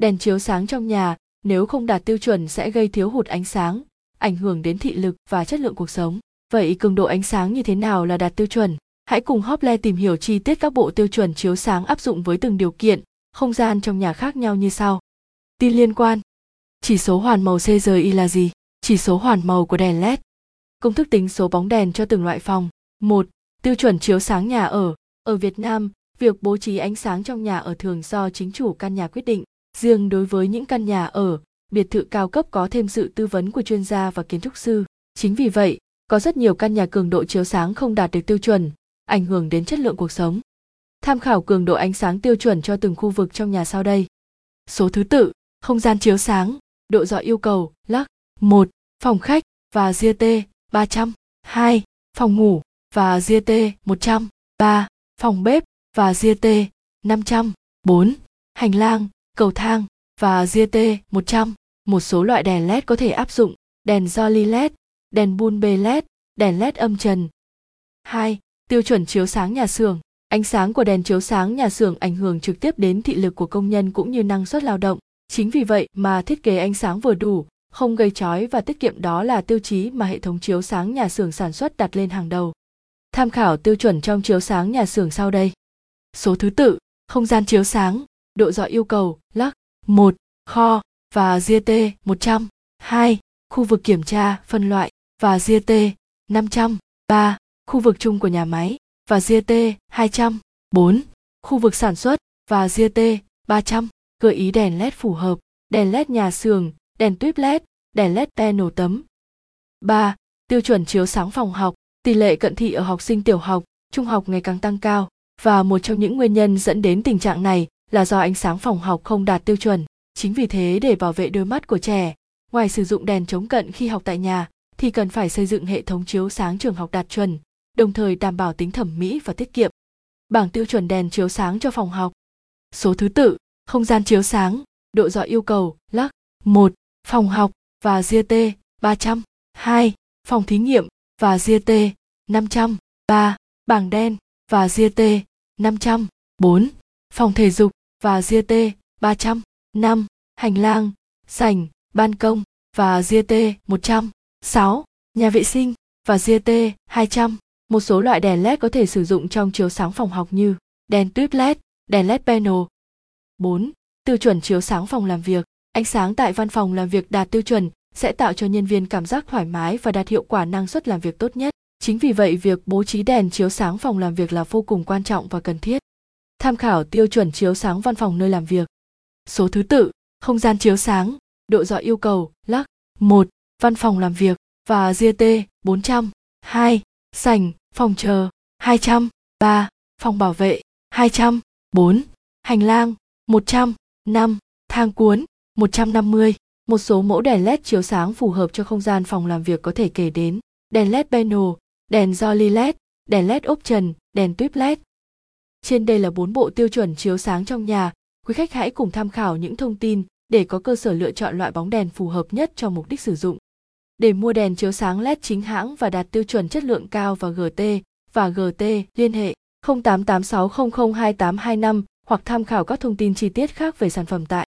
đèn chiếu sáng trong nhà, nếu không đạt tiêu chuẩn sẽ gây thiếu hụt ánh sáng, ảnh hưởng đến thị lực và chất lượng cuộc sống. Vậy cường độ ánh sáng như thế nào là đạt tiêu chuẩn? Hãy cùng Hople tìm hiểu chi tiết các bộ tiêu chuẩn chiếu sáng áp dụng với từng điều kiện, không gian trong nhà khác nhau như sau. Tin liên quan. Chỉ số hoàn màu CGI là gì? Chỉ số hoàn màu của đèn led. Công thức tính số bóng đèn cho từng loại phòng. Một, tiêu chuẩn chiếu sáng nhà ở. Ở việt nam, việc bố trí ánh sáng trong nhà ở thường do chính chủ căn nhà quyết định riêng đối với những căn nhà ở, biệt thự cao cấp có thêm sự tư vấn của chuyên gia và kiến trúc sư chính vì vậy, có rất nhiều căn nhà cường độ chiếu sáng không đạt được tiêu chuẩn, ảnh hưởng đến chất lượng cuộc sống tham khảo cường độ ánh sáng tiêu chuẩn cho từng khu vực trong nhà sau đây số thứ tự, không gian chiếu sáng, độ dọi yêu cầu, lắc, một, phòng khách và GT 300 2. phòng ngủ và GT 100 3. phòng bếp và GT 500 4. hành lang cầu thang và GT 100 một số loại đèn LED có thể áp dụng đèn Jolly LED, đèn bulb LED, đèn LED âm trần. 2. Tiêu chuẩn chiếu sáng nhà xưởng. Ánh sáng của đèn chiếu sáng nhà xưởng ảnh hưởng trực tiếp đến thị lực của công nhân cũng như năng suất lao động. Chính vì vậy mà thiết kế ánh sáng vừa đủ, không gây chói và tiết kiệm đó là tiêu chí mà hệ thống chiếu sáng nhà xưởng sản xuất đặt lên hàng đầu. Tham khảo tiêu chuẩn trong chiếu sáng nhà xưởng sau đây. Số thứ tự, không gian chiếu sáng, độ dọi yêu cầu, lắc, 1, kho và GT 100, 2, khu vực kiểm tra, phân loại và GT 500, 3, khu vực chung của nhà máy và GT 200, 4, khu vực sản xuất và GT 300, gợi ý đèn LED phù hợp, đèn LED nhà xưởng, đèn tuyếp LED, đèn LED panel tấm. 3. Tiêu chuẩn chiếu sáng phòng học, tỷ lệ cận thị ở học sinh tiểu học, trung học ngày càng tăng cao và một trong những nguyên nhân dẫn đến tình trạng này là do ánh sáng phòng học không đạt tiêu chuẩn. Chính vì thế để bảo vệ đôi mắt của trẻ, ngoài sử dụng đèn chống cận khi học tại nhà thì cần phải xây dựng hệ thống chiếu sáng trường học đạt chuẩn, đồng thời đảm bảo tính thẩm mỹ và tiết kiệm. Bảng tiêu chuẩn đèn chiếu sáng cho phòng học. Số thứ tự, không gian chiếu sáng, độ dọi yêu cầu, lắc, 1, phòng học và GT 300, 2, phòng thí nghiệm và GT 500, 3, bảng đen và GT 500, 4, phòng thể dục và GT 300, 5, hành lang, sảnh, ban công và GT 100, 6, nhà vệ sinh và GT 200. Một số loại đèn LED có thể sử dụng trong chiếu sáng phòng học như đèn tuyếp LED, đèn LED panel. 4. Tiêu chuẩn chiếu sáng phòng làm việc. Ánh sáng tại văn phòng làm việc đạt tiêu chuẩn sẽ tạo cho nhân viên cảm giác thoải mái và đạt hiệu quả năng suất làm việc tốt nhất. Chính vì vậy việc bố trí đèn chiếu sáng phòng làm việc là vô cùng quan trọng và cần thiết. Tham khảo tiêu chuẩn chiếu sáng văn phòng nơi làm việc. Số thứ tự, không gian chiếu sáng, độ dọi yêu cầu, lắc, 1, văn phòng làm việc và GT 400, 2, sảnh, phòng chờ, 200, 3, phòng bảo vệ, 200, 4, hành lang, 100, 5, thang cuốn, 150. Một số mẫu đèn LED chiếu sáng phù hợp cho không gian phòng làm việc có thể kể đến đèn LED panel, đèn Jolly LED, đèn LED ốp trần, đèn tuyếp LED. Trên đây là bốn bộ tiêu chuẩn chiếu sáng trong nhà. Quý khách hãy cùng tham khảo những thông tin để có cơ sở lựa chọn loại bóng đèn phù hợp nhất cho mục đích sử dụng. Để mua đèn chiếu sáng LED chính hãng và đạt tiêu chuẩn chất lượng cao và GT và GT liên hệ 0886002825 hoặc tham khảo các thông tin chi tiết khác về sản phẩm tại